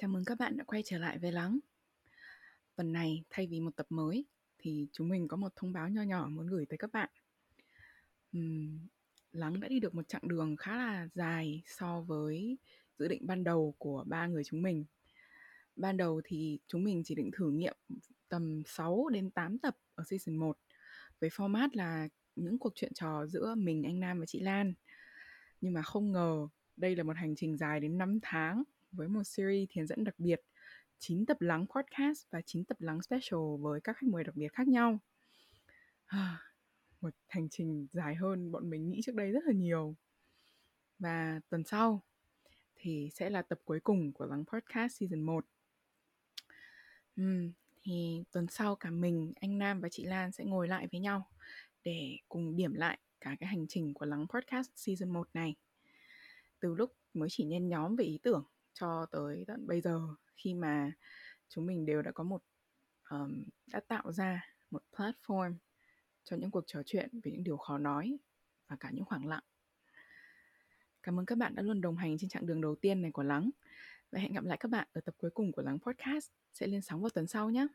Chào mừng các bạn đã quay trở lại với Lắng. Tuần này, thay vì một tập mới, thì chúng mình có một thông báo nho nhỏ muốn gửi tới các bạn. Uhm, Lắng đã đi được một chặng đường khá là dài so với dự định ban đầu của ba người chúng mình. Ban đầu thì chúng mình chỉ định thử nghiệm tầm 6 đến 8 tập ở season 1 với format là những cuộc chuyện trò giữa mình, anh Nam và chị Lan. Nhưng mà không ngờ đây là một hành trình dài đến 5 tháng với một series thiền dẫn đặc biệt 9 tập lắng podcast và 9 tập lắng special với các khách mời đặc biệt khác nhau. một hành trình dài hơn bọn mình nghĩ trước đây rất là nhiều. Và tuần sau thì sẽ là tập cuối cùng của lắng podcast season 1. Uhm, thì tuần sau cả mình, anh Nam và chị Lan sẽ ngồi lại với nhau để cùng điểm lại cả cái hành trình của lắng podcast season 1 này. Từ lúc mới chỉ nhen nhóm về ý tưởng cho tới tận bây giờ khi mà chúng mình đều đã có một um, đã tạo ra một platform cho những cuộc trò chuyện về những điều khó nói và cả những khoảng lặng. Cảm ơn các bạn đã luôn đồng hành trên chặng đường đầu tiên này của Lắng và hẹn gặp lại các bạn ở tập cuối cùng của Lắng Podcast sẽ lên sóng vào tuần sau nhé.